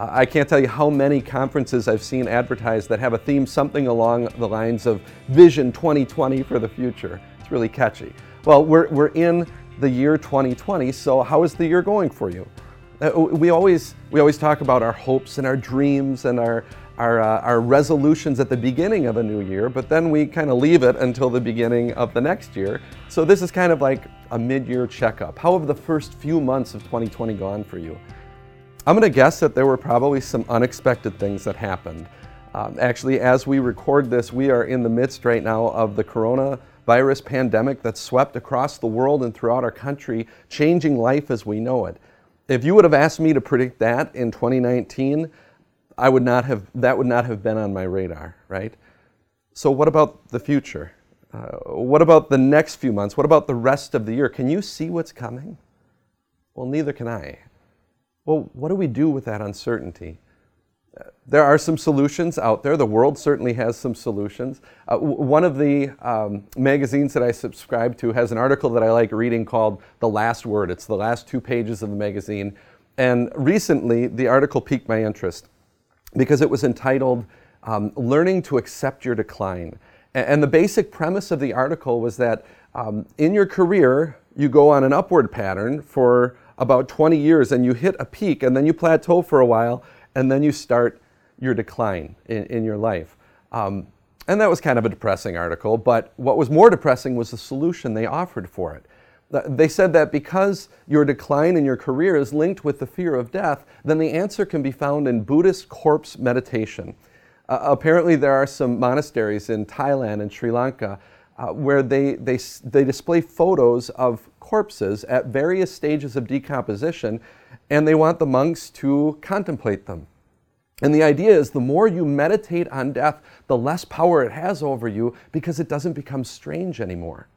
I can't tell you how many conferences I've seen advertised that have a theme something along the lines of Vision 2020 for the future. It's really catchy. Well, we're, we're in the year 2020, so how is the year going for you? Uh, we, always, we always talk about our hopes and our dreams and our, our, uh, our resolutions at the beginning of a new year, but then we kind of leave it until the beginning of the next year. So this is kind of like a mid year checkup. How have the first few months of 2020 gone for you? I'm going to guess that there were probably some unexpected things that happened. Um, actually, as we record this, we are in the midst right now of the coronavirus pandemic that swept across the world and throughout our country, changing life as we know it. If you would have asked me to predict that in 2019, I would not have, that would not have been on my radar, right? So, what about the future? Uh, what about the next few months? What about the rest of the year? Can you see what's coming? Well, neither can I. Well, what do we do with that uncertainty? Uh, there are some solutions out there. The world certainly has some solutions. Uh, w- one of the um, magazines that I subscribe to has an article that I like reading called The Last Word. It's the last two pages of the magazine. And recently, the article piqued my interest because it was entitled um, Learning to Accept Your Decline. And the basic premise of the article was that um, in your career, you go on an upward pattern for about 20 years and you hit a peak and then you plateau for a while and then you start your decline in, in your life. Um, and that was kind of a depressing article, but what was more depressing was the solution they offered for it. They said that because your decline in your career is linked with the fear of death, then the answer can be found in Buddhist corpse meditation. Uh, apparently, there are some monasteries in Thailand and Sri Lanka uh, where they, they, they display photos of corpses at various stages of decomposition, and they want the monks to contemplate them. And the idea is the more you meditate on death, the less power it has over you because it doesn't become strange anymore.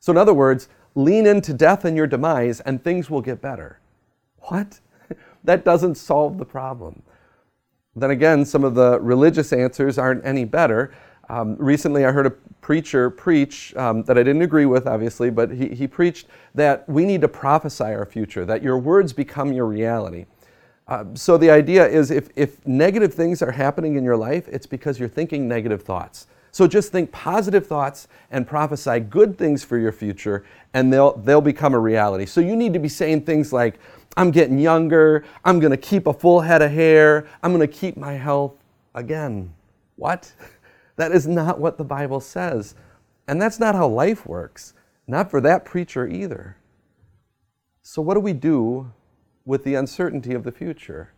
So, in other words, lean into death and your demise, and things will get better. What? that doesn't solve the problem. Then again, some of the religious answers aren't any better. Um, recently, I heard a preacher preach um, that I didn't agree with, obviously, but he, he preached that we need to prophesy our future, that your words become your reality. Uh, so the idea is if, if negative things are happening in your life, it's because you're thinking negative thoughts. So just think positive thoughts and prophesy good things for your future, and they'll, they'll become a reality. So you need to be saying things like, I'm getting younger, I'm going to keep a full head of hair, I'm going to keep my health. Again, what? That is not what the Bible says. And that's not how life works, not for that preacher either. So, what do we do with the uncertainty of the future?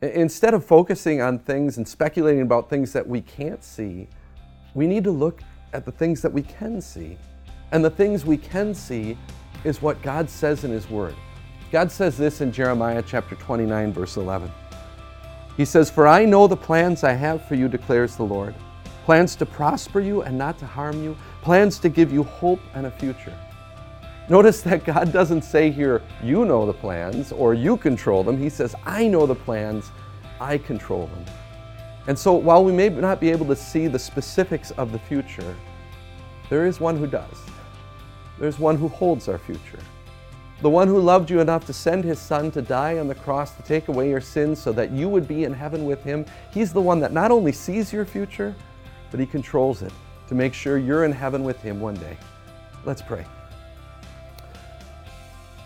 Instead of focusing on things and speculating about things that we can't see, we need to look at the things that we can see. And the things we can see is what God says in His Word. God says this in Jeremiah chapter 29, verse 11. He says, For I know the plans I have for you, declares the Lord plans to prosper you and not to harm you, plans to give you hope and a future. Notice that God doesn't say here, you know the plans or you control them. He says, I know the plans, I control them. And so while we may not be able to see the specifics of the future, there is one who does. There's one who holds our future. The one who loved you enough to send his son to die on the cross to take away your sins so that you would be in heaven with him. He's the one that not only sees your future, but he controls it to make sure you're in heaven with him one day. Let's pray.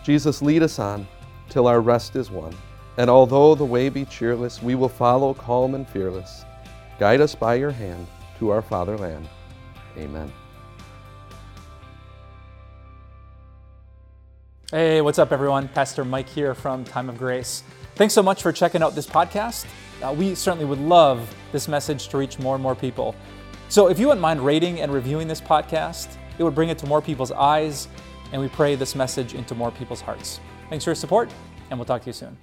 Jesus, lead us on till our rest is won. And although the way be cheerless, we will follow calm and fearless. Guide us by your hand to our fatherland. Amen. Hey, what's up, everyone? Pastor Mike here from Time of Grace. Thanks so much for checking out this podcast. Uh, we certainly would love this message to reach more and more people. So if you wouldn't mind rating and reviewing this podcast, it would bring it to more people's eyes, and we pray this message into more people's hearts. Thanks for your support, and we'll talk to you soon.